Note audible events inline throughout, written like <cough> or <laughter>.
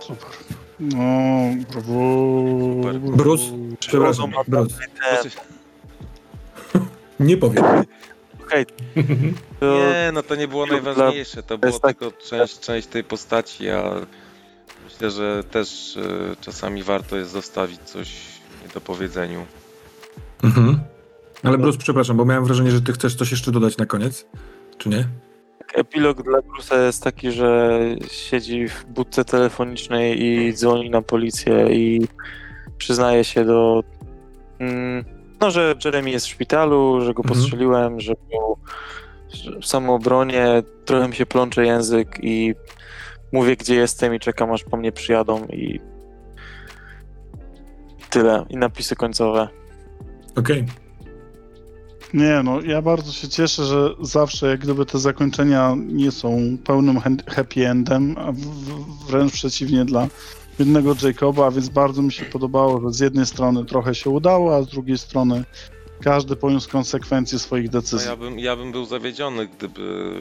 Super. No, brawo. Przepraszam. <laughs> Nie powiem. Okej. <laughs> To Nie, no to nie było najważniejsze, to było tak- tylko część, część tej postaci, a myślę, że też e, czasami warto jest zostawić coś nie do powiedzeniu. Mhm. Ale Bruce, przepraszam, bo miałem wrażenie, że ty chcesz coś jeszcze dodać na koniec, czy nie? epilog dla Bruce'a jest taki, że siedzi w budce telefonicznej i dzwoni na policję i przyznaje się do. Mm, no, że Jeremy jest w szpitalu, że go Mhm. postrzeliłem, że był że w samoobronie, trochę mi się plącze język i mówię, gdzie jestem i czekam, aż po mnie przyjadą i tyle. I napisy końcowe. Okej. Nie, no ja bardzo się cieszę, że zawsze jak gdyby te zakończenia nie są pełnym happy endem, a wręcz przeciwnie dla jednego Jacoba, a więc bardzo mi się podobało, że z jednej strony trochę się udało, a z drugiej strony każdy poniósł konsekwencje swoich No decyzji. ja bym, ja bym był zawiedziony, gdyby,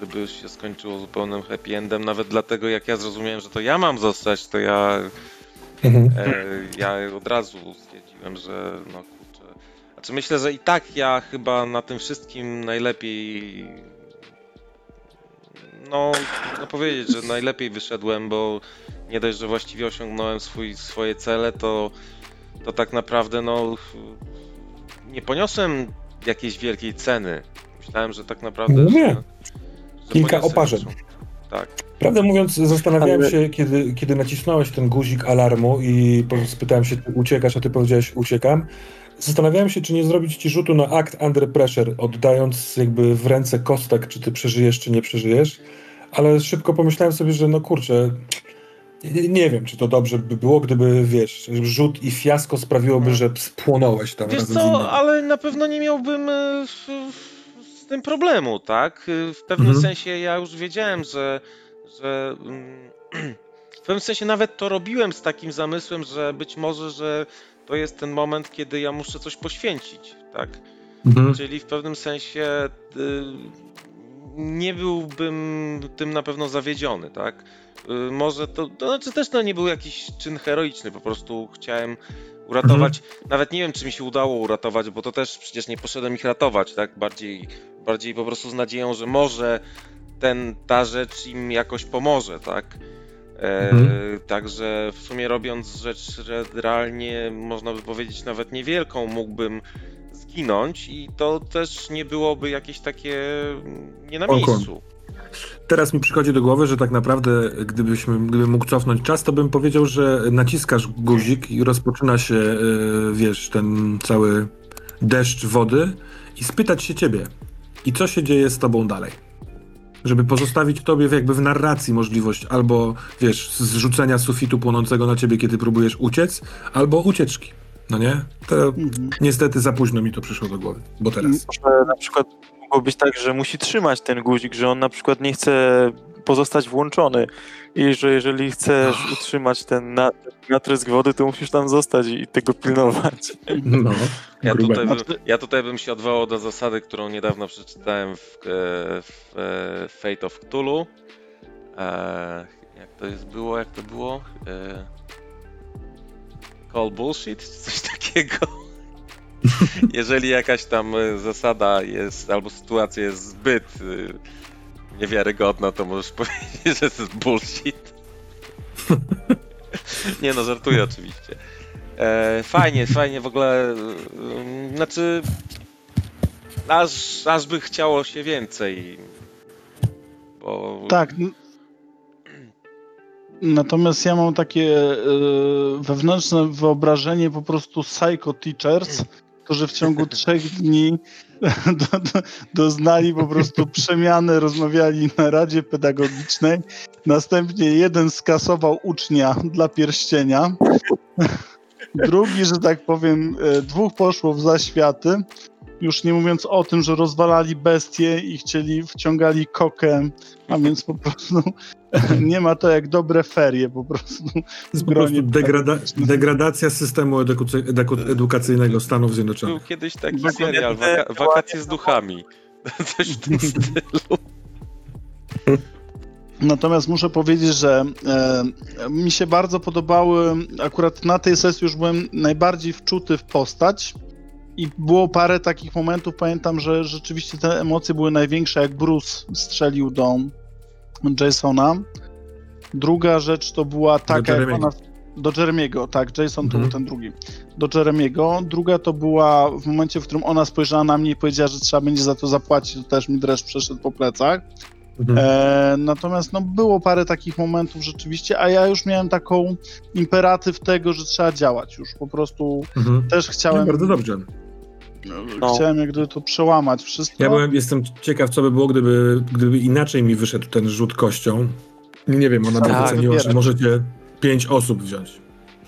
gdyby się skończyło zupełnym happy endem, nawet dlatego jak ja zrozumiałem, że to ja mam zostać, to ja, Mhm. e, ja od razu stwierdziłem, że no kurczę. Znaczy myślę, że i tak ja chyba na tym wszystkim najlepiej no, no powiedzieć, że najlepiej wyszedłem, bo nie dość, że właściwie osiągnąłem swój, swoje cele, to, to tak naprawdę no nie poniosłem jakiejś wielkiej ceny. Myślałem, że tak naprawdę. No nie. że, że Kilka oparzeń. Tak. Prawdę mówiąc, zastanawiałem Ale- się, kiedy, kiedy nacisnąłeś ten guzik alarmu i spytałem się, ty uciekasz, a ty powiedziałeś, uciekam. Zastanawiałem się, czy nie zrobić ci rzutu na akt under pressure, oddając jakby w ręce kostek, czy ty przeżyjesz, czy nie przeżyjesz. Ale szybko pomyślałem sobie, że no kurczę, nie, nie wiem, czy to dobrze by było, gdyby, wiesz, rzut i fiasko sprawiłoby, że spłonąłeś tam Wiesz co, ale na pewno nie miałbym e, z tym problemu, tak? E, W pewnym Mhm. sensie ja już wiedziałem, że, że mm, <clears throat> w pewnym sensie nawet to robiłem z takim zamysłem, że być może, że to jest ten moment, kiedy ja muszę coś poświęcić, tak? Mhm. Czyli w pewnym sensie y, nie byłbym tym na pewno zawiedziony, tak? Y, może to, to znaczy też to nie był jakiś czyn heroiczny, po prostu chciałem uratować, nawet nie wiem czy mi się udało uratować, bo to też przecież nie poszedłem ich ratować, tak? Bardziej, bardziej po prostu z nadzieją, że może ten, ta rzecz im jakoś pomoże, tak? E, Mhm. Także w sumie robiąc rzecz realnie można by powiedzieć nawet niewielką mógłbym zginąć i to też nie byłoby jakieś takie mm, nie na Oko. miejscu. Teraz mi przychodzi do głowy, że tak naprawdę, gdybyśmy, gdybym mógł cofnąć czas, to bym powiedział, że naciskasz guzik i rozpoczyna się, e, wiesz, ten cały deszcz wody i spytać się ciebie. I co się dzieje z tobą dalej? Żeby pozostawić tobie jakby w narracji możliwość albo, wiesz, zrzucenia sufitu płonącego na ciebie, kiedy próbujesz uciec, albo ucieczki. No nie? To Mhm. niestety za późno mi to przyszło do głowy, bo teraz. Może na przykład mogło być tak, że musi trzymać ten guzik, że on na przykład nie chce pozostać włączony i że jeżeli chcesz utrzymać ten na- natrysk wody, to musisz tam zostać i tego pilnować. No, Ja tutaj, bym, ja tutaj bym się odwołał do zasady, którą niedawno przeczytałem w, e, w e, Fate of Cthulhu. E, jak to jest było, jak to było? E, call bullshit, czy coś takiego. <laughs> Jeżeli jakaś tam e, zasada jest, albo sytuacja jest zbyt e, niewiarygodna, to możesz <laughs> powiedzieć, że to jest bullshit. <laughs> Nie no, żartuję oczywiście. E, fajnie, fajnie w ogóle. e, Znaczy. Aż, aż by chciało się więcej. Bo. Tak. Natomiast ja mam takie e, wewnętrzne wyobrażenie po prostu psycho teachers, którzy w ciągu <laughs> trzech dni <laughs> do, do, doznali po prostu przemiany, rozmawiali na Radzie Pedagogicznej. Następnie jeden skasował ucznia dla pierścienia. <laughs> Drugi, że tak powiem, e, dwóch poszło w zaświaty. Już nie mówiąc o tym, że rozwalali bestie i chcieli, wciągali kokę, a więc po prostu <laughs> nie ma to jak dobre ferie po prostu. Jest po prostu degrada degradacja systemu edukacy- edu- edukacyjnego Stanów Był Zjednoczonych. kiedyś taki Dokładnie. serial, waka Wakacje z duchami. <laughs> Coś w tym stylu. Natomiast muszę powiedzieć, że e, mi się bardzo podobały, akurat na tej sesji już byłem najbardziej wczuty w postać i było parę takich momentów, pamiętam, że rzeczywiście te emocje były największe, jak Bruce strzelił do Jasona. Druga rzecz to była taka, jak Jeremiego. ona... Do Jeremiego, tak, Jason to Mhm. był ten drugi. Do Jeremiego. Druga to była w momencie, w którym ona spojrzała na mnie i powiedziała, że trzeba będzie za to zapłacić, to też mi dreszcz przeszedł po plecach. Mhm. E, natomiast no, było parę takich momentów rzeczywiście, a ja już miałem taką imperatyw tego, że trzeba działać już. Po prostu Mhm. też No, chciałem, bardzo dobrze. No. chciałem jak gdyby to przełamać wszystko. Ja byłem, jestem ciekaw, co by było, gdyby, gdyby inaczej mi wyszedł ten rzut kością. Nie wiem, ona by Tak, oceniła, że możecie pięć osób wziąć.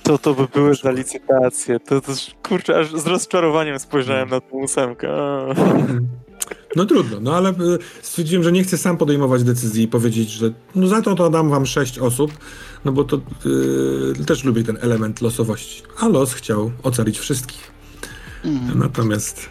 To to by były za licytację. To, to kurczę, aż z rozczarowaniem spojrzałem na tą ósemkę. A. No trudno, no ale y, stwierdziłem, że nie chcę sam podejmować decyzji i powiedzieć, że no za to to dam wam sześć osób, no bo to y, też lubię ten element losowości. A los chciał ocalić wszystkich. Mhm. Natomiast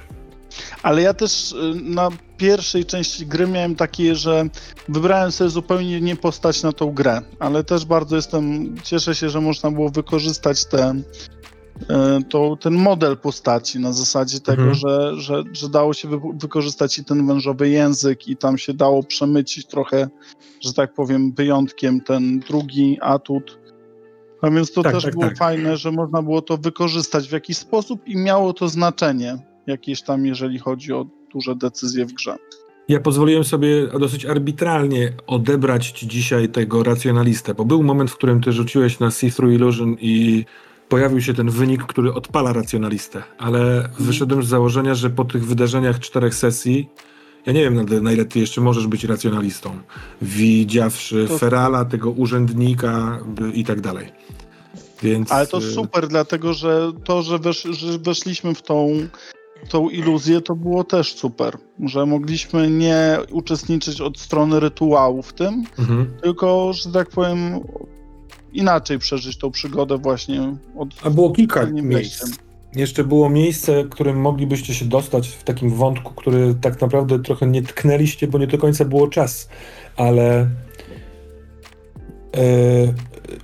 Ale ja też y, na pierwszej części gry miałem takie, że wybrałem sobie zupełnie nie postać na tą grę, ale też bardzo jestem, cieszę się, że można było wykorzystać te, y, to, ten model postaci na zasadzie tego, Mhm. że, że, że dało się wy, wykorzystać i ten wężowy język i tam się dało przemycić trochę, że tak powiem, wyjątkiem ten drugi atut. A więc to Tak, też tak, było tak. fajne, że można było to wykorzystać w jakiś sposób i miało to znaczenie jakieś tam, jeżeli chodzi o duże decyzje w grze. ja pozwoliłem sobie dosyć arbitralnie odebrać ci dzisiaj tego racjonalistę, bo był moment, w którym ty rzuciłeś na See-Through Illusion i pojawił się ten wynik, który odpala racjonalistę, ale wyszedłem z założenia, że po tych wydarzeniach czterech sesji ja nie wiem, na, na ile ty jeszcze możesz być racjonalistą, widziawszy To- Ferala, tego urzędnika i tak dalej. Więc, Ale to y, super, dlatego że to, że, wesz, że weszliśmy w tą, tą iluzję, to było też super. Że mogliśmy nie uczestniczyć od strony rytuału w tym, Mhm. tylko, że tak powiem, inaczej przeżyć tą przygodę właśnie od A było kilka miejsc. wejściem. Jeszcze było miejsce, którym moglibyście się dostać w takim wątku, który tak naprawdę trochę nie tknęliście, bo nie do końca było czas, ale e,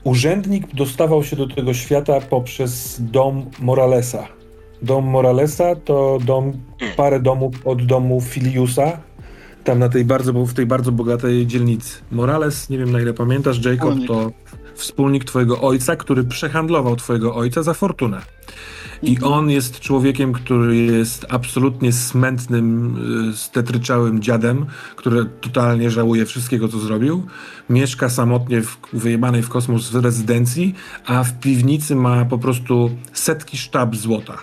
urzędnik dostawał się do tego świata poprzez dom Moralesa. Dom Moralesa to dom, parę domów od domu Filiusa, tam na tej bardzo, w tej bardzo bogatej dzielnicy. Morales, nie wiem na ile pamiętasz, Jacob, Wspólnik. to wspólnik twojego ojca, który przehandlował twojego ojca za fortunę. I Mhm. on jest człowiekiem, który jest absolutnie smętnym, y, stetryczałym dziadem, który totalnie żałuje wszystkiego, co zrobił. Mieszka samotnie w wyjebanej w kosmos rezydencji, a w piwnicy ma po prostu setki sztab złota.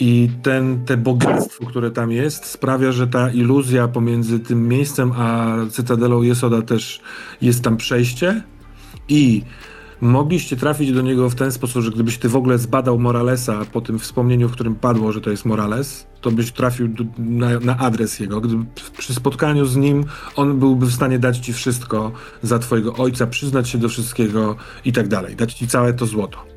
I ten, te bogactwo, które tam jest, sprawia, że ta iluzja pomiędzy tym miejscem a Cytadelą Jesoda też jest tam przejście. I mogliście trafić do niego w ten sposób, że gdybyś ty w ogóle zbadał Moralesa po tym wspomnieniu, w którym padło, że to jest Morales, to byś trafił do, na, na adres jego. Gdyby przy spotkaniu z nim on byłby w stanie dać ci wszystko za twojego ojca, przyznać się do wszystkiego i tak dalej, dać ci całe to złoto.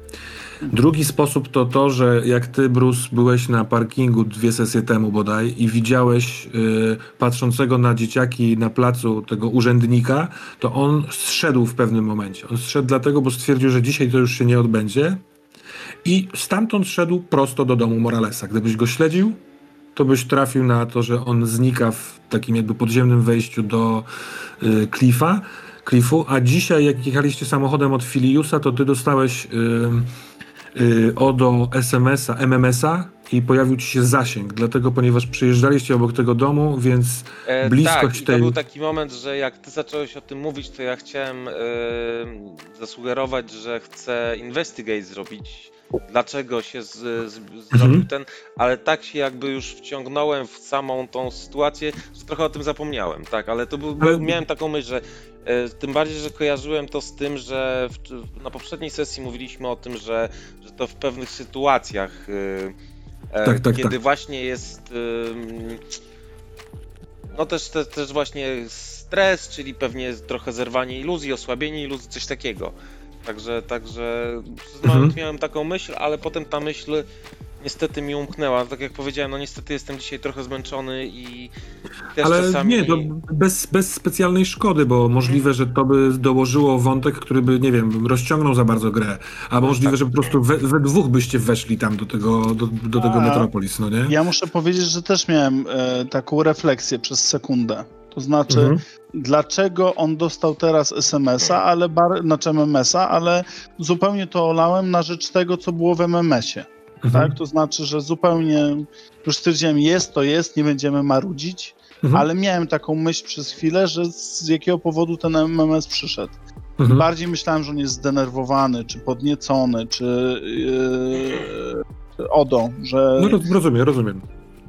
Drugi sposób to to, że jak ty, Bruce, byłeś na parkingu dwie sesje temu bodaj i widziałeś y, patrzącego na dzieciaki na placu tego urzędnika, to on zszedł w pewnym momencie. On zszedł dlatego, bo stwierdził, że dzisiaj to już się nie odbędzie i stamtąd szedł prosto do domu Moralesa. Gdybyś go śledził, to byś trafił na to, że on znika w takim jakby podziemnym wejściu do y, Cliffa, a dzisiaj jak jechaliście samochodem od Filiusa, to ty dostałeś y, ODO SMS-a, MMS-a i pojawił ci się zasięg, dlatego ponieważ przyjeżdżaliście obok tego domu, więc E, Bliskość tak, i to tej- był taki moment, że jak ty zacząłeś o tym mówić, to ja chciałem e, zasugerować, że chcę investigate zrobić, dlaczego się z, z, zrobił Mhm. ten, ale tak się jakby już wciągnąłem w samą tą sytuację, że trochę o tym zapomniałem, tak, ale to był, Ale- miałem taką myśl, że e, tym bardziej, że kojarzyłem to z tym, że w, na poprzedniej sesji mówiliśmy o tym, że, że to w pewnych sytuacjach e, E, Tak, tak, kiedy tak. właśnie jest ym, no też, też, też właśnie stres, czyli pewnie trochę zerwanie iluzji, osłabienie iluzji, coś takiego. Także, także przez Mhm. moment miałem taką myśl, ale potem ta myśl niestety mi umknęła. Tak jak powiedziałem, no niestety jestem dzisiaj trochę zmęczony i też Ale czasami... nie, to bez, bez specjalnej szkody, bo możliwe, że to by dołożyło wątek, który by, nie wiem, rozciągnął za bardzo grę. A możliwe, że po prostu we, we dwóch byście weszli tam do tego, do, do tego A. Metropolis, no nie? Ja muszę powiedzieć, że też miałem e, taką refleksję przez sekundę. To znaczy, Mhm. dlaczego on dostał teraz SMS-a, ale bar, znaczy MMS-a, ale zupełnie to olałem na rzecz tego, co było w MMS-ie. Mhm. Tak? To znaczy, że zupełnie już stwierdziłem, jest to jest, nie będziemy marudzić, Mhm. ale miałem taką myśl przez chwilę, że z jakiego powodu ten MMS przyszedł. Mhm. Bardziej myślałem, że on jest zdenerwowany, czy podniecony, czy yy, Odo, że... No roz, rozumiem, rozumiem.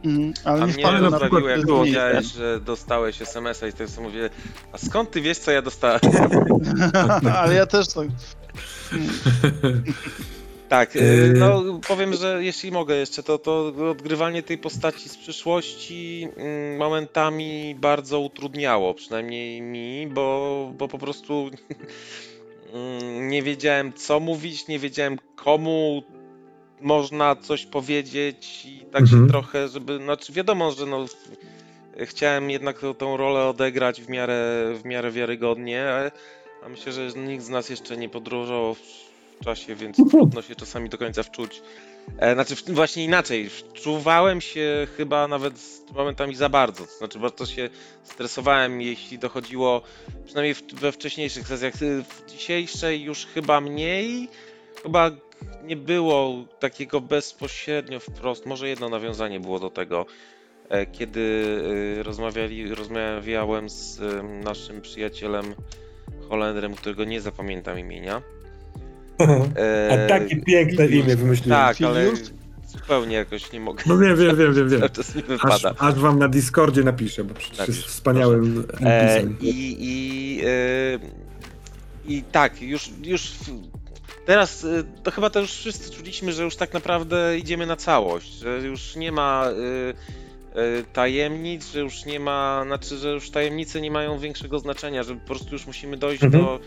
Mm, ale A nie mnie wpadłem na przykład rozbawiło, jak powiedziałeś, że dostałeś SMS-a i to sobie mówię, a skąd ty wiesz, co ja dostałem? <laughs> ale ja też tak... <laughs> Tak, Yy. y, no powiem, że jeśli mogę jeszcze, to, to odgrywanie tej postaci z przyszłości mm, momentami bardzo utrudniało, przynajmniej mi, bo, bo po prostu <laughs> mm, nie wiedziałem co mówić, nie wiedziałem komu można coś powiedzieć i tak Mhm. się trochę, żeby, znaczy wiadomo, że no chciałem jednak tą, rolę odegrać w miarę, w miarę wiarygodnie, a, myślę, że nikt z nas jeszcze nie podróżował w czasie, więc trudno się czasami do końca wczuć. E, znaczy, właśnie inaczej. Wczuwałem się chyba nawet z- momentami za bardzo. To znaczy, bardzo się stresowałem, jeśli dochodziło, przynajmniej we wcześniejszych sesjach. W dzisiejszej już chyba mniej. Chyba nie było takiego bezpośrednio wprost. Może jedno nawiązanie było do tego, e, kiedy y, rozmawiali, rozmawiałem z y, naszym przyjacielem Holendrem, którego nie zapamiętam imienia. E, <laughs> A takie piękne imię wymyśliłem. tak, ale zupełnie jakoś nie mogę. No wiem, wiem, wiem, wiem, wiem. <laughs> Aż, wypada. aż wam na Discordzie napiszę, bo przecież Napisz, jest wspaniałym E. I, i, e, I tak, już, już teraz e, to chyba to już wszyscy czuliśmy, że już tak naprawdę idziemy na całość, że już nie ma e, e, tajemnic, że już nie ma, znaczy, że już tajemnice nie mają większego znaczenia, że po prostu już musimy dojść Mhm. do,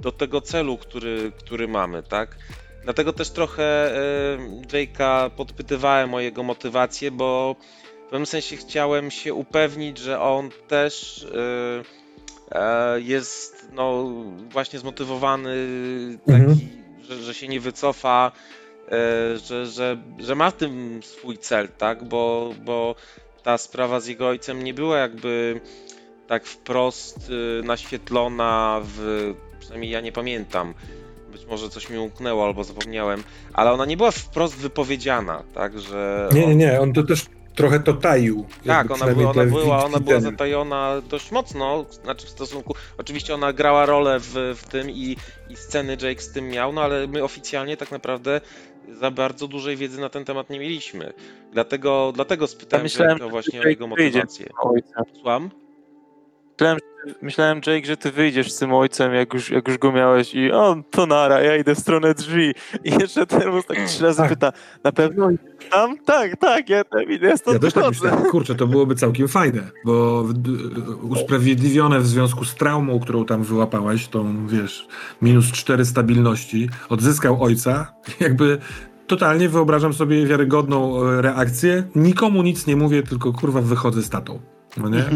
do tego celu, który, który mamy, tak? Dlatego też trochę Jake'a podpytywałem o jego motywację, bo w pewnym sensie chciałem się upewnić, że on też e, jest no, właśnie zmotywowany taki, Mhm. że, że się nie wycofa, e, że, że, że ma w tym swój cel, tak? Bo, bo ta sprawa z jego ojcem nie była jakby tak wprost y, naświetlona w. Przynajmniej ja nie pamiętam. Być może coś mi umknęło albo zapomniałem, ale ona nie była wprost wypowiedziana, tak, że. Nie, on- nie, nie, on to też trochę to taił. tak, ona była, ona, była, ona była zatajona dość mocno, znaczy w stosunku, oczywiście ona grała rolę w, w tym i, i sceny Jake z tym miał, no ale my oficjalnie tak naprawdę za bardzo dużej wiedzy na ten temat nie mieliśmy. Dlatego, dlatego spytałem myślałem, Jake'a właśnie o jego motywację. Ojca. Słucham? Myślałem, że, myślałem, Jake, że ty wyjdziesz z tym ojcem, jak już, jak już go miałeś i on, to nara, ja idę w stronę drzwi. I jeszcze ten tak trzy razy Tak. pyta, na pewno tam? Tak, tak, ja tam idę, ja Ja stąd też tak wychodzę. myślałem, kurczę, to byłoby całkiem fajne, bo usprawiedliwione w związku z traumą, którą tam wyłapałeś, tą, wiesz, minus 4 stabilności, odzyskał ojca, <laughs> jakby totalnie wyobrażam sobie wiarygodną e, reakcję, nikomu nic nie mówię, tylko kurwa wychodzę z tatą, no nie? <laughs>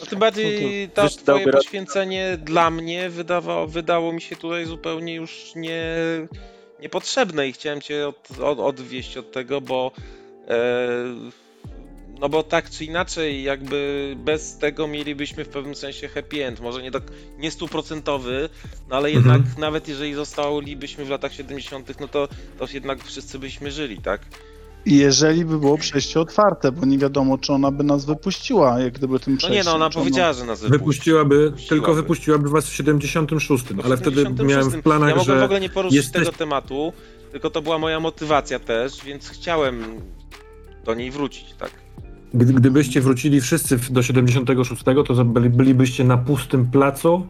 No tym bardziej to to wiesz, twoje dałby radę. poświęcenie dla mnie wydawało, wydało mi się tutaj zupełnie już nie, niepotrzebne i chciałem cię od, od, odwieść od tego, bo e, no bo tak czy inaczej jakby bez tego mielibyśmy w pewnym sensie happy end, może nie tak nie stuprocentowy, no ale jednak Mhm. nawet jeżeli zostalibyśmy w latach 70., no to, to jednak wszyscy byśmy żyli, tak? Jeżeli by było przejście otwarte, bo nie wiadomo, czy ona by nas wypuściła, jak gdyby tym No przejściem. nie, no ona powiedziała, że nas wypuści. Wypuściłaby, Wypuściłaby. tylko wypuściłaby was w 76, ale wtedy 76. miałem w planach, Ja mogłem w że ogóle nie poruszyć jesteś- tego tematu, tylko to była moja motywacja też, więc chciałem do niej wrócić, tak. gdy, gdybyście wrócili wszyscy do 76, to byli, bylibyście na pustym placu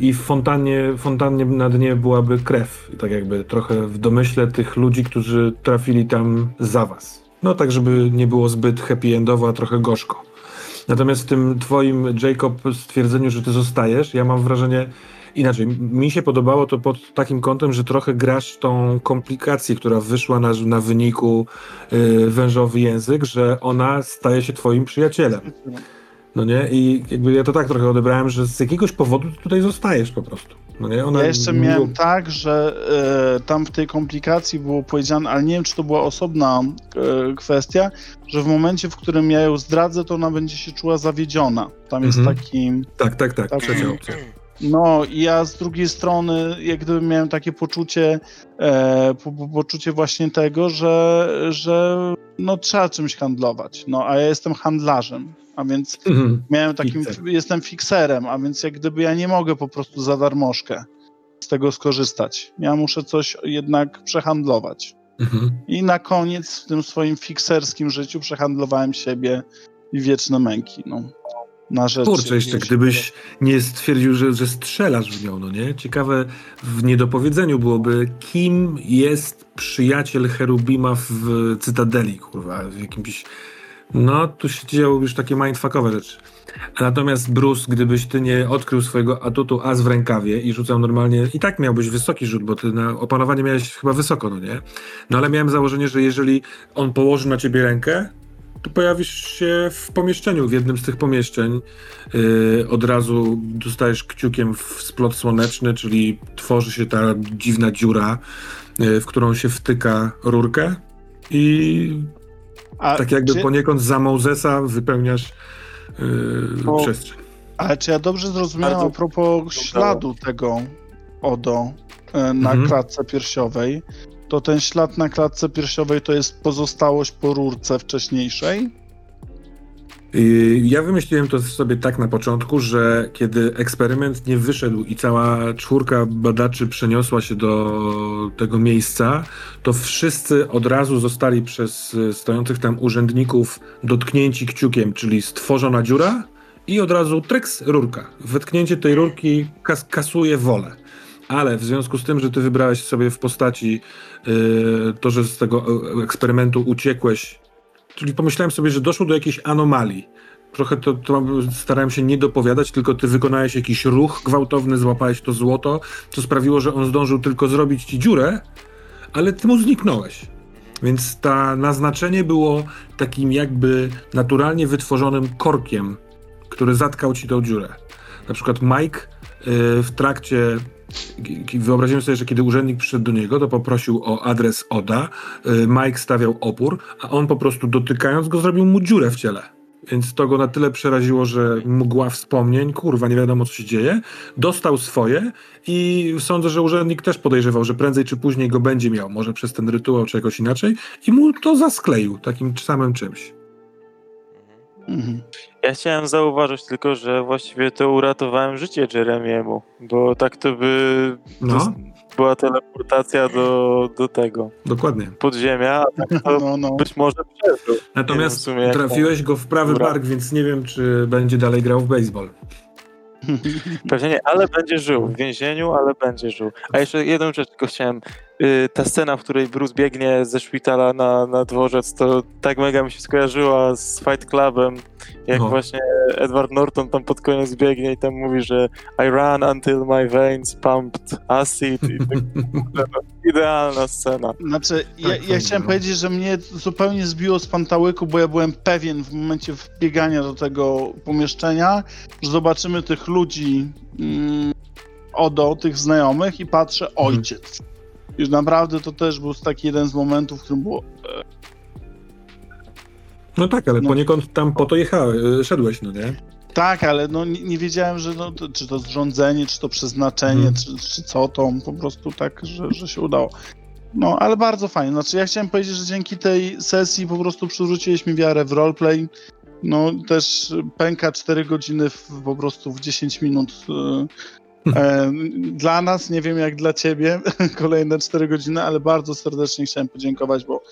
i w fontannie, fontannie na dnie byłaby krew. Tak jakby trochę w domyśle tych ludzi, którzy trafili tam za was. No tak, żeby nie było zbyt happy endowo, a trochę gorzko. Natomiast w tym twoim, Jacob, stwierdzeniu, że ty zostajesz, ja mam wrażenie inaczej. Mi się podobało to pod takim kątem, że trochę grasz tą komplikację, która wyszła na, na wyniku y, wężowy język, że ona staje się twoim przyjacielem. No nie? I jakby ja to tak trochę odebrałem, że z jakiegoś powodu tutaj zostajesz po prostu. No nie? Ona Ja jeszcze miałem tak, że e, tam w tej komplikacji było powiedziane, ale nie wiem, czy to była osobna e, kwestia, że w momencie, w którym ja ją zdradzę, to ona będzie się czuła zawiedziona. Tam jest Mhm. taki... Tak, tak, tak. Tak. Trzecia opcja. No i ja z drugiej strony, jak gdyby miałem takie poczucie, e, po, po, poczucie właśnie tego, że, że no trzeba czymś handlować. No a ja jestem handlarzem, a więc Mhm. miałem takim, Fixer. jestem fikserem, a więc jak gdyby ja nie mogę po prostu za darmożkę z tego skorzystać. Ja muszę coś jednak przehandlować. Mhm. I na koniec w tym swoim fikserskim życiu przehandlowałem siebie i wieczne męki. No, na rzecz Kurczę, jeszcze gdybyś nie stwierdził, że, że strzelasz w nią, no nie? Ciekawe w niedopowiedzeniu byłoby, kim jest przyjaciel Cherubima w Cytadeli, kurwa, w jakimś... No, tu się działy już takie mindfuckowe rzeczy. Natomiast Bruce, gdybyś ty nie odkrył swojego atutu as w rękawie i rzucał normalnie, i tak miałbyś wysoki rzut, bo ty na opanowanie miałeś chyba wysoko, no nie? No ale miałem założenie, że jeżeli on położy na ciebie rękę, to pojawisz się w pomieszczeniu, w jednym z tych pomieszczeń. Yy, od razu dostajesz kciukiem w splot słoneczny, czyli tworzy się ta dziwna dziura, yy, w którą się wtyka rurkę i A tak jakby czy, poniekąd za Mozesa wypełniasz yy, O. przestrzeń. Ale czy ja dobrze zrozumiałem Bardzo a propos śladu tego Odo e, na Mhm. klatce piersiowej, to ten ślad na klatce piersiowej to jest pozostałość po rurce wcześniejszej? Yy, Ja wymyśliłem to sobie tak na początku, że kiedy eksperyment nie wyszedł i cała czwórka badaczy przeniosła się do tego miejsca, to wszyscy od razu zostali przez y, stojących tam urzędników dotknięci kciukiem, czyli stworzona dziura i od razu tryks rurka. Wetknięcie tej rurki kas kasuje wolę. Ale w związku z tym, że ty wybrałeś sobie w postaci yy, to, że z tego e, eksperymentu uciekłeś Czyli pomyślałem sobie, że doszło do jakiejś anomalii. Trochę to, to starałem się nie dopowiadać, tylko ty wykonałeś jakiś ruch gwałtowny, złapałeś to złoto, co sprawiło, że on zdążył tylko zrobić ci dziurę, ale ty mu zniknąłeś. Więc ta naznaczenie było takim jakby naturalnie wytworzonym korkiem, który zatkał ci tą dziurę. Na przykład Mike y, w trakcie Wyobraziłem sobie, że kiedy urzędnik przyszedł do niego, to poprosił o adres Oda. y, Mike stawiał opór, a on po prostu dotykając go zrobił mu dziurę w ciele. Więc to go na tyle przeraziło, że mgła wspomnień, kurwa, nie wiadomo co się dzieje. Dostał swoje i sądzę, że urzędnik też podejrzewał, że prędzej czy później go będzie miał, może przez ten rytuał czy jakoś inaczej, i mu to zaskleił takim samym czymś. Mhm. Ja chciałem zauważyć tylko, że właściwie to uratowałem życie Jeremiemu, bo tak to by No, to była teleportacja do, do tego dokładnie. podziemia, a tak to No, no. być może przeżył. Natomiast sumie trafiłeś go w prawy Dobra. bark, więc nie wiem, czy będzie dalej grał w baseball. Pewnie nie, ale będzie żył w więzieniu, ale będzie żył. A jeszcze jedną rzecz tylko chciałem. Y, ta scena, w której Bruce biegnie ze szpitala na, na dworzec, to tak mega mi się skojarzyła z Fight Clubem, jak No. właśnie Edward Norton tam pod koniec biegnie i tam mówi, że I ran until my veins pumped acid. I tak, <laughs> idealna scena. Znaczy, ja, Tak, ja fajnie, chciałem no. powiedzieć, że mnie zupełnie zbiło z pantałyku, bo ja byłem pewien w momencie wbiegania do tego pomieszczenia, że zobaczymy tych ludzi mm, Odo, tych znajomych i patrzę, Mhm. ojciec. I naprawdę to też był taki jeden z momentów, w którym było No tak, ale No. poniekąd tam po to jechałeś, szedłeś, no nie? tak, ale no nie, nie wiedziałem, że no, to, czy to zrządzenie, czy to przeznaczenie, Mhm. czy, czy co to, po prostu tak, że, że się udało. No, ale bardzo fajnie. Znaczy, ja chciałem powiedzieć, że dzięki tej sesji po prostu przywróciłeś mi wiarę w roleplay. No, też pęka 4 godziny w, po prostu w 10 minut. E, Dla nas, nie wiem jak dla ciebie, <laughs> kolejne 4 godziny, ale bardzo serdecznie chciałem podziękować, bo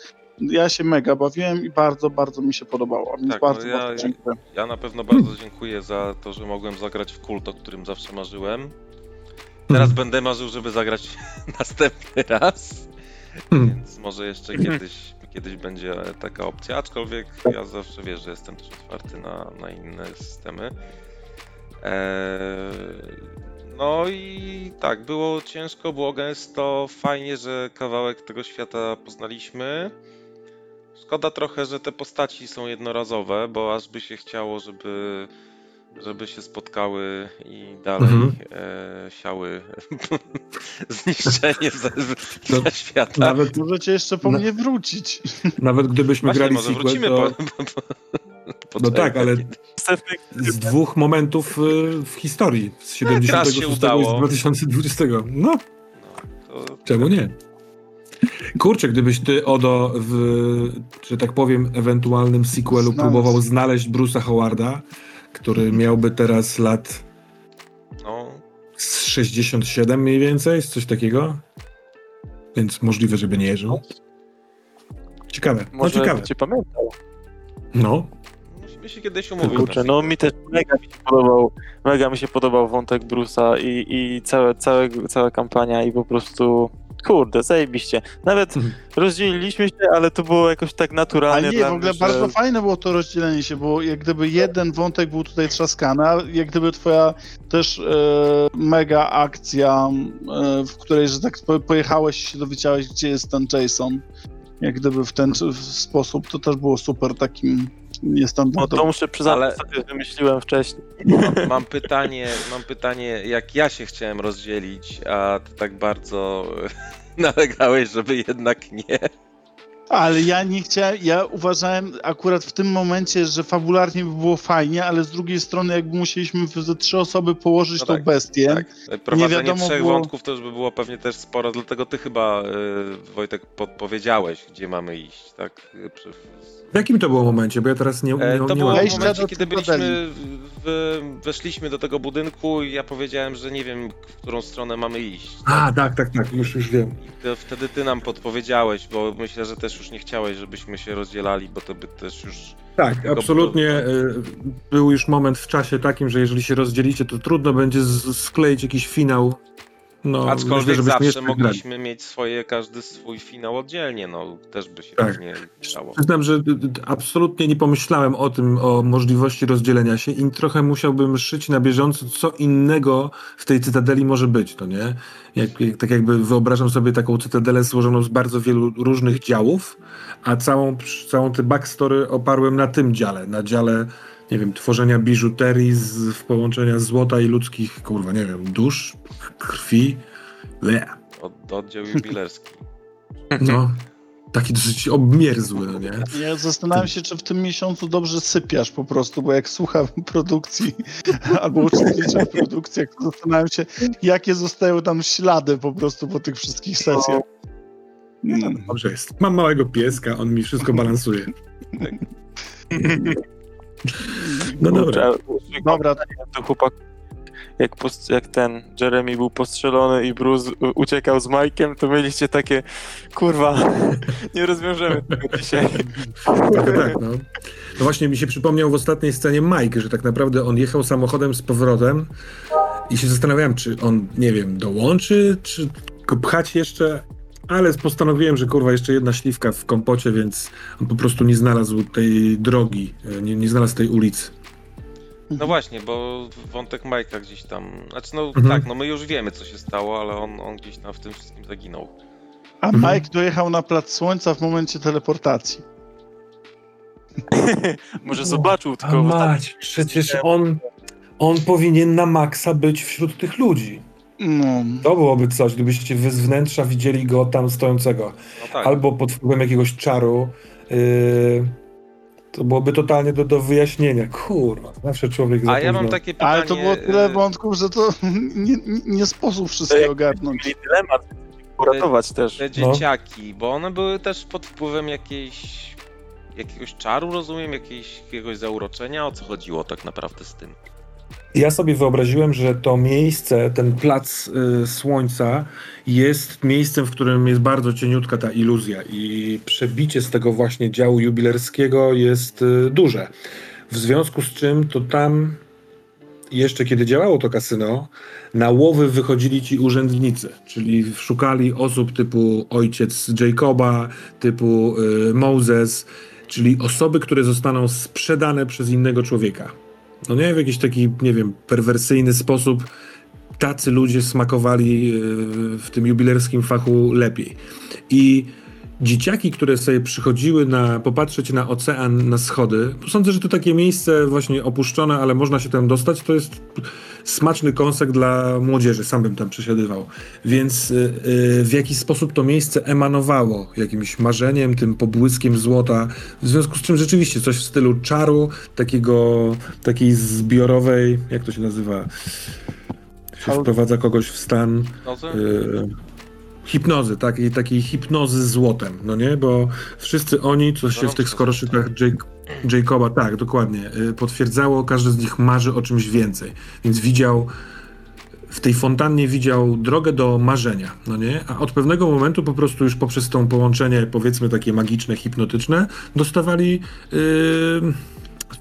ja się mega bawiłem i bardzo, bardzo mi się podobało, więc Tak, no bardzo, ja- bardzo dziękuję. Ja na pewno bardzo dziękuję za to, że mogłem zagrać w kult, o którym zawsze marzyłem. Teraz Mhm. będę marzył, żeby zagrać <laughs> następny raz. Hmm. Więc może jeszcze kiedyś, kiedyś będzie taka opcja, aczkolwiek ja zawsze wiesz, że jestem też otwarty na, na inne systemy. Eee, no i tak, było ciężko, było gęsto, fajnie, że kawałek tego świata poznaliśmy. Szkoda trochę, że te postaci są jednorazowe, bo aż by się chciało, żeby, żeby się spotkały i dalej Mhm. e, siały <laughs> zniszczenie ze, No, ze świata. Nawet, Możecie jeszcze po Na- mnie wrócić. <laughs> nawet gdybyśmy Właśnie, grali może sequel, wrócimy to po, po, po, No tak, ale z dwóch momentów y, w historii. Z Tak, raz 76 się i z udało. 2020. No, No, to, czemu nie? Kurczę, gdybyś ty, Odo, w, że tak powiem, ewentualnym sequelu Znalazł. próbował znaleźć Bruce'a Howarda, który miałby teraz lat No, z 67 mniej więcej, coś takiego. Więc możliwe, żeby nie żył. Ciekawe, no może ciekawe. cię pamiętał. No, musimy się kiedyś umówić. Kurczę, no mi też mega mi się podobał, mega mi się podobał wątek Bruce'a i, i całe, całe, cała kampania i po prostu kurde, zajebiście. Nawet Mhm. rozdzieliliśmy się, ale to było jakoś tak naturalnie Ale nie, w ogóle mnie, bardzo że... fajne było to rozdzielenie się, bo jak gdyby jeden wątek był tutaj trzaskany, a jak gdyby twoja też e, mega akcja, e, w której, że tak po, pojechałeś i się dowiedziałeś, gdzie jest ten Jason, jak gdyby w ten w sposób, to też było super takim No to muszę przyznać, Ale- że sobie wymyśliłem wcześniej. Mam, mam pytanie, mam pytanie, jak ja się chciałem rozdzielić, a ty tak bardzo <laughs> nalegałeś, żeby jednak nie. Ale ja nie chciałem, ja uważałem akurat w tym momencie, że fabularnie by było fajnie, ale z drugiej strony jakby musieliśmy ze trzy osoby położyć No tą tak, bestię, Tak, prowadzenie wiadomo trzech było- wątków to już by było pewnie też sporo, dlatego ty chyba, y, Wojtek, podpowiedziałeś, gdzie mamy iść, tak? W jakim to było momencie? Bo ja teraz nie, nie, E, nie To było w Wejścia momencie, do kiedy byliśmy, w, weszliśmy do tego budynku i ja powiedziałem, że nie wiem, w którą stronę mamy iść. A, tak, tak, tak, już, już wiem. I to wtedy ty nam podpowiedziałeś, bo myślę, że też już nie chciałeś, żebyśmy się rozdzielali, bo to by też już... Tak, Tylko absolutnie. y, Był już moment w czasie takim, że jeżeli się rozdzielicie, to trudno będzie z- skleić jakiś finał. No, Aczkolwiek myślę, zawsze grali. mogliśmy mieć swoje, każdy swój finał oddzielnie, no też by się Tak. pewnie dało. Przyznam, że absolutnie nie pomyślałem o tym, o możliwości rozdzielenia się i trochę musiałbym szyć na bieżąco, co innego w tej cytadeli może być, to nie? Jak, jak, tak jakby wyobrażam sobie taką cytadelę złożoną z bardzo wielu różnych działów, a całą, całą tę backstory oparłem na tym dziale, na dziale, nie wiem, tworzenia biżuterii z w połączenia złota i ludzkich, kurwa, nie wiem, dusz, krwi, Bleh. Od, oddział jubilerski. <laughs> no, taki dosyć obmierzły, no nie? Ja zastanawiam się, czy w tym miesiącu dobrze sypiasz po prostu, bo jak słucham <laughs> produkcji albo uczestniczę w produkcjach, to zastanawiam się, jakie zostają tam ślady po prostu po tych wszystkich sesjach. Mm. Dobrze jest. Mam małego pieska, on mi wszystko balansuje. <laughs> No dobra. Dobra, do chłopaku. Jak, post- jak ten Jeremy był postrzelony i Bruce uciekał z Mike'em, to mieliście takie, kurwa, <laughs> nie rozwiążemy tego dzisiaj. Trochę tak, no. No właśnie mi się przypomniał w ostatniej scenie Mike, że tak naprawdę on jechał samochodem z powrotem i się zastanawiałem, czy on, nie wiem, dołączy, czy go pchać jeszcze, ale postanowiłem, że kurwa jeszcze jedna śliwka w kompocie, więc on po prostu nie znalazł tej drogi, nie, nie znalazł tej ulicy. No właśnie, bo wątek Majka gdzieś tam. Znaczy, no Mhm. tak, no my już wiemy, co się stało, ale on, on gdzieś tam w tym wszystkim zaginął. a Mhm. Mike dojechał na plac słońca w momencie teleportacji. <laughs> Może zobaczył tylko... mać, przecież on, on powinien na maksa być wśród tych ludzi. No, To byłoby coś, gdybyście wy z wnętrza widzieli go tam stojącego. No tak. albo pod wpływem jakiegoś czaru. Yy, to byłoby totalnie do, do wyjaśnienia. Kurwa, zawsze człowiek A ja mam takie pytanie. ale to było tyle e, wątków, że to <laughs> nie, nie, nie sposób wszystkiego ogarnąć. Mieli dylemat, uratować też. Te No. dzieciaki, bo one były też pod wpływem jakiejś, jakiegoś czaru, rozumiem, jakiejś, jakiegoś zauroczenia. O co chodziło tak naprawdę z tym? Ja sobie wyobraziłem, że to miejsce, ten plac y, słońca jest miejscem, w którym jest bardzo cieniutka ta iluzja i przebicie z tego właśnie działu jubilerskiego jest y, duże. W związku z czym to tam jeszcze kiedy działało to kasyno, na łowy wychodzili ci urzędnicy, czyli szukali osób typu ojciec Jacoba, typu y, Moses, czyli osoby, które zostaną sprzedane przez innego człowieka. No nie, w jakiś taki, nie wiem, perwersyjny sposób tacy ludzie smakowali y, w tym jubilerskim fachu lepiej. I dzieciaki, które sobie przychodziły na, popatrzeć na ocean, na schody, sądzę, że to takie miejsce właśnie opuszczone, ale można się tam dostać, to jest smaczny kąsek dla młodzieży, sam bym tam przesiadywał. Więc y, y, w jakiś sposób to miejsce emanowało jakimś marzeniem, tym pobłyskiem złota, w związku z czym rzeczywiście coś w stylu czaru, takiego, takiej zbiorowej, jak to się nazywa, się wprowadza kogoś w stan No to, y, hipnozy, takiej, takiej hipnozy złotem, no nie? Bo wszyscy oni, co się w tych skoroszykach Jake, Jacoba, tak, dokładnie, y, potwierdzało, każdy z nich marzy o czymś więcej. Więc widział, w tej fontannie widział drogę do marzenia, no nie? A od pewnego momentu po prostu już poprzez to połączenie, powiedzmy takie magiczne, hipnotyczne, dostawali yy,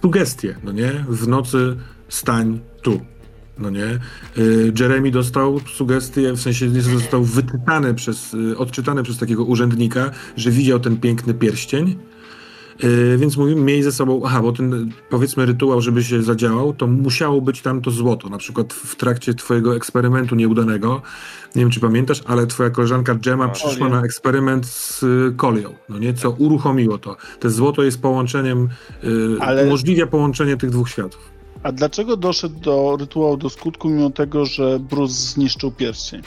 sugestie, no nie? W nocy stań tu. No nie? Y, Jeremy dostał sugestię, w sensie został wyczytany przez, y, odczytany przez takiego urzędnika, że widział ten piękny pierścień. Y, Więc mówi, miej ze sobą, aha, bo ten powiedzmy rytuał, żeby się zadziałał, to musiało być tam to złoto. Na przykład w trakcie twojego eksperymentu nieudanego, nie wiem czy pamiętasz, ale twoja koleżanka Gemma Tak. przyszła na eksperyment z y, kolią, no nie? Co uruchomiło to. To złoto jest połączeniem, y, Ale- umożliwia połączenie tych dwóch światów. A dlaczego doszedł do rytuału do skutku, mimo tego, że Bruce zniszczył pierścień?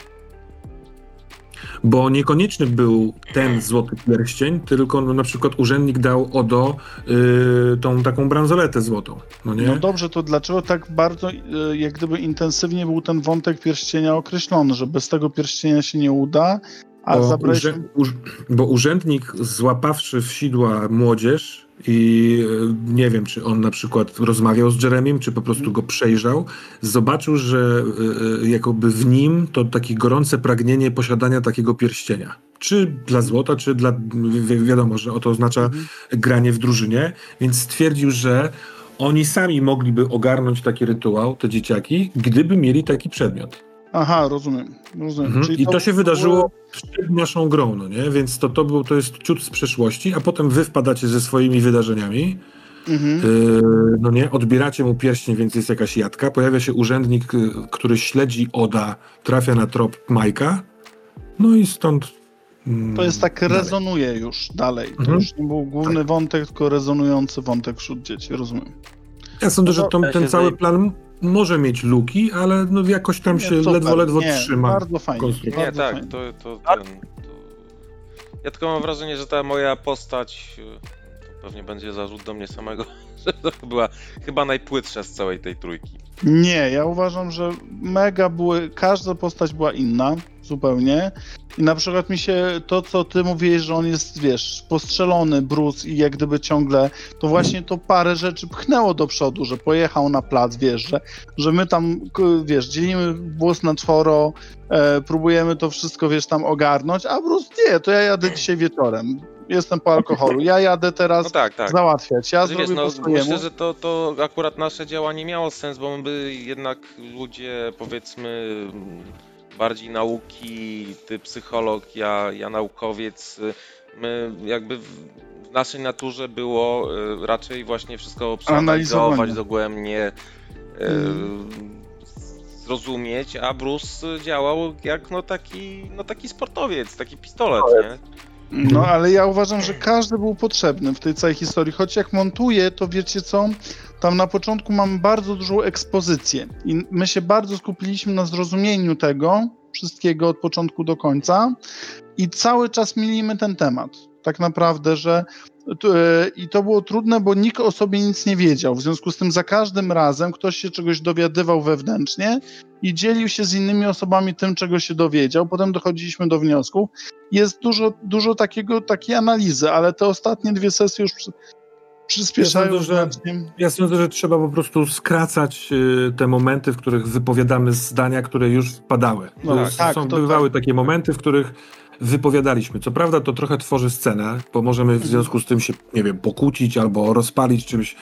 Bo niekonieczny był ten złoty pierścień, tylko no, na przykład urzędnik dał Odo y, tą taką bransoletę złotą, no nie? No dobrze, to dlaczego tak bardzo, y, jak gdyby intensywnie był ten wątek pierścienia określony, że bez tego pierścienia się nie uda, a bo, zabraliśmy... urze- uż- bo urzędnik złapawszy w sidła młodzież i y, nie wiem, czy on na przykład rozmawiał z Jeremim, czy po prostu go przejrzał, zobaczył, że y, y, jakoby w nim to takie gorące pragnienie posiadania takiego pierścienia. Czy dla złota, czy dla, wi- wiadomo, że to oznacza granie w drużynie, więc stwierdził, że oni sami mogliby ogarnąć taki rytuał, te dzieciaki, gdyby mieli taki przedmiot. Aha, rozumiem. rozumiem. Mhm. Czyli I to się wydarzyło przed naszą grą, no nie? Więc to, to, był, to jest ciut z przeszłości, a potem wy wpadacie ze swoimi wydarzeniami, Mhm. yy, no nie? Odbieracie mu pierścień, więc jest jakaś jadka, pojawia się urzędnik, y, który śledzi Oda, trafia na trop Majka, no i stąd... mm, To jest tak, dalej. rezonuje już dalej. To Mhm. już nie był główny wątek, tylko rezonujący wątek wśród dzieci, rozumiem. Ja sądzę, No że to- to, ten cały plan może mieć luki, ale no jakoś tam Nie, się super, ledwo, ledwo nie, trzyma. Bardzo fajnie. nie, bardzo tak, fajnie. to, to, ten, to... Ja tylko mam wrażenie, że ta moja postać, y, to pewnie będzie zarzut do mnie samego, <laughs> że to była chyba najpłytsza z całej tej trójki. Nie, ja uważam, że mega były, każda postać była inna, zupełnie. I na przykład mi się to, co ty mówiłeś, że on jest, wiesz, postrzelony, Bruce i jak gdyby ciągle, to właśnie to parę rzeczy pchnęło do przodu, że pojechał na plac, wiesz, że, że my tam, wiesz, dzielimy włos na czworo, e, próbujemy to wszystko, wiesz, tam ogarnąć, a Bruce, nie, to ja jadę dzisiaj wieczorem, jestem po alkoholu, ja jadę teraz No tak, tak. załatwiać, ja Znaczy, wiesz, zrobię no, po swojemu. myślę, że to, to akurat nasze działanie miało sens, bo by jednak ludzie, powiedzmy, bardziej nauki, ty psycholog, ja, ja naukowiec, y, my jakby w w naszej naturze było y, raczej właśnie wszystko przeanalizować dogłębnie, y, Mm. zrozumieć, a Bruce działał jak no taki, no taki sportowiec, taki pistolet, nie? No, ale ja uważam, że każdy był potrzebny w tej całej historii. Choć jak montuję, to wiecie co? Tam na początku mamy bardzo dużą ekspozycję i my się bardzo skupiliśmy na zrozumieniu tego wszystkiego od początku do końca i cały czas mielimy ten temat. Tak naprawdę, że e, i to było trudne, bo nikt o sobie nic nie wiedział. W związku z tym za każdym razem ktoś się czegoś dowiadywał wewnętrznie i dzielił się z innymi osobami tym, czego się dowiedział. Potem dochodziliśmy do wniosków jest dużo, dużo takiego, takiej analizy, ale te ostatnie dwie sesje już przy, przyspieszają Ja sądzę, że-. Ja sądzę, że trzeba po prostu skracać y, te momenty, w których wypowiadamy zdania, które już wpadały. No tak, tak, są, bywały takie momenty, w których wypowiadaliśmy. Co prawda to trochę tworzy scenę, bo możemy w związku z tym się, nie wiem, pokłócić albo rozpalić czymś.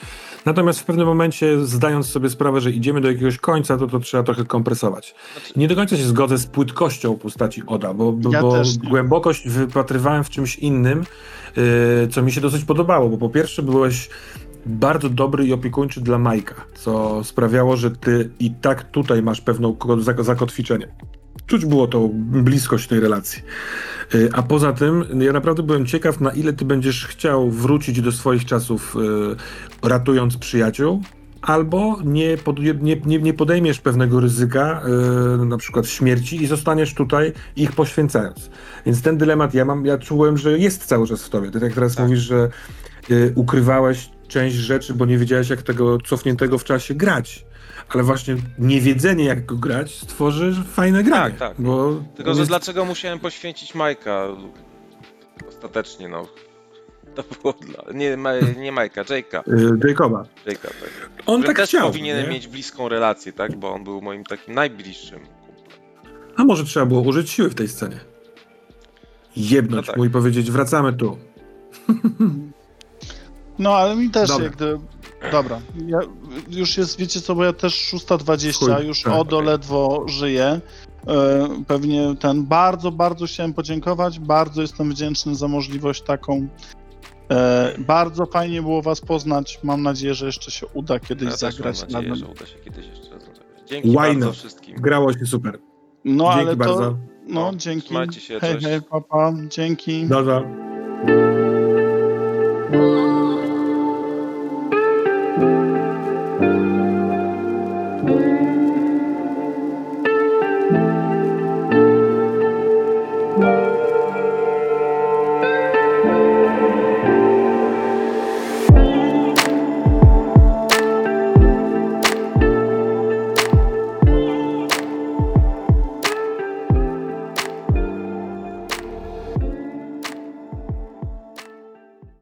Natomiast w pewnym momencie, zdając sobie sprawę, że idziemy do jakiegoś końca, to to trzeba trochę kompresować. Nie do końca się zgodzę z płytkością postaci Oda, bo, bo, Ja bo głębokość wypatrywałem w czymś innym, yy, co mi się dosyć podobało, bo po pierwsze byłeś bardzo dobry i opiekuńczy dla Majka, co sprawiało, że ty i tak tutaj masz pewną ko- zak- zakotwiczenie. Czuć było to bliskość tej relacji. Yy, A poza tym, ja naprawdę byłem ciekaw, na ile ty będziesz chciał wrócić do swoich czasów, yy, ratując przyjaciół, albo nie, pod, nie, nie, nie podejmiesz pewnego ryzyka, yy, na przykład śmierci, i zostaniesz tutaj, ich poświęcając. Więc ten dylemat ja mam, ja czułem, że jest cały czas w tobie. Ty tak teraz Tak. mówisz, że y, ukrywałeś część rzeczy, bo nie wiedziałeś, jak tego cofniętego w czasie grać. Ale właśnie niewiedzenie, jak go grać, stworzy fajne granie. tak. Bo Tylko, że jest- dlaczego musiałem poświęcić Majka ostatecznie, no. <laughs> To było dla... Nie, Ma- nie Majka, Jake'a. y, Jacoba. Jake'a, tak. On Który tak też chciał. powinienem nie? mieć bliską relację, tak? Bo on był moim takim najbliższym. A może trzeba było użyć siły w tej scenie? Jebnąć No tak. mu i powiedzieć, wracamy tu. No, ale mi też Dobra. jak gdy... Dobra, ja, już jest, wiecie co, bo ja też 6.20, Chuj, już tak, Odo okej. ledwo żyje. E, Pewnie ten, bardzo, bardzo chciałem podziękować, bardzo jestem wdzięczny za możliwość taką. E, Bardzo fajnie było was poznać, mam nadzieję, że jeszcze się uda kiedyś Ja też mam zagrać nadzieję, na że uda się kiedyś jeszcze raz zagrać. Dzięki Why bardzo not? wszystkim. Grało się super. No Dzięki ale to, bardzo. no No, dzięki, trzymajcie się, hej, cześć. hej, papa, dzięki. Do, do.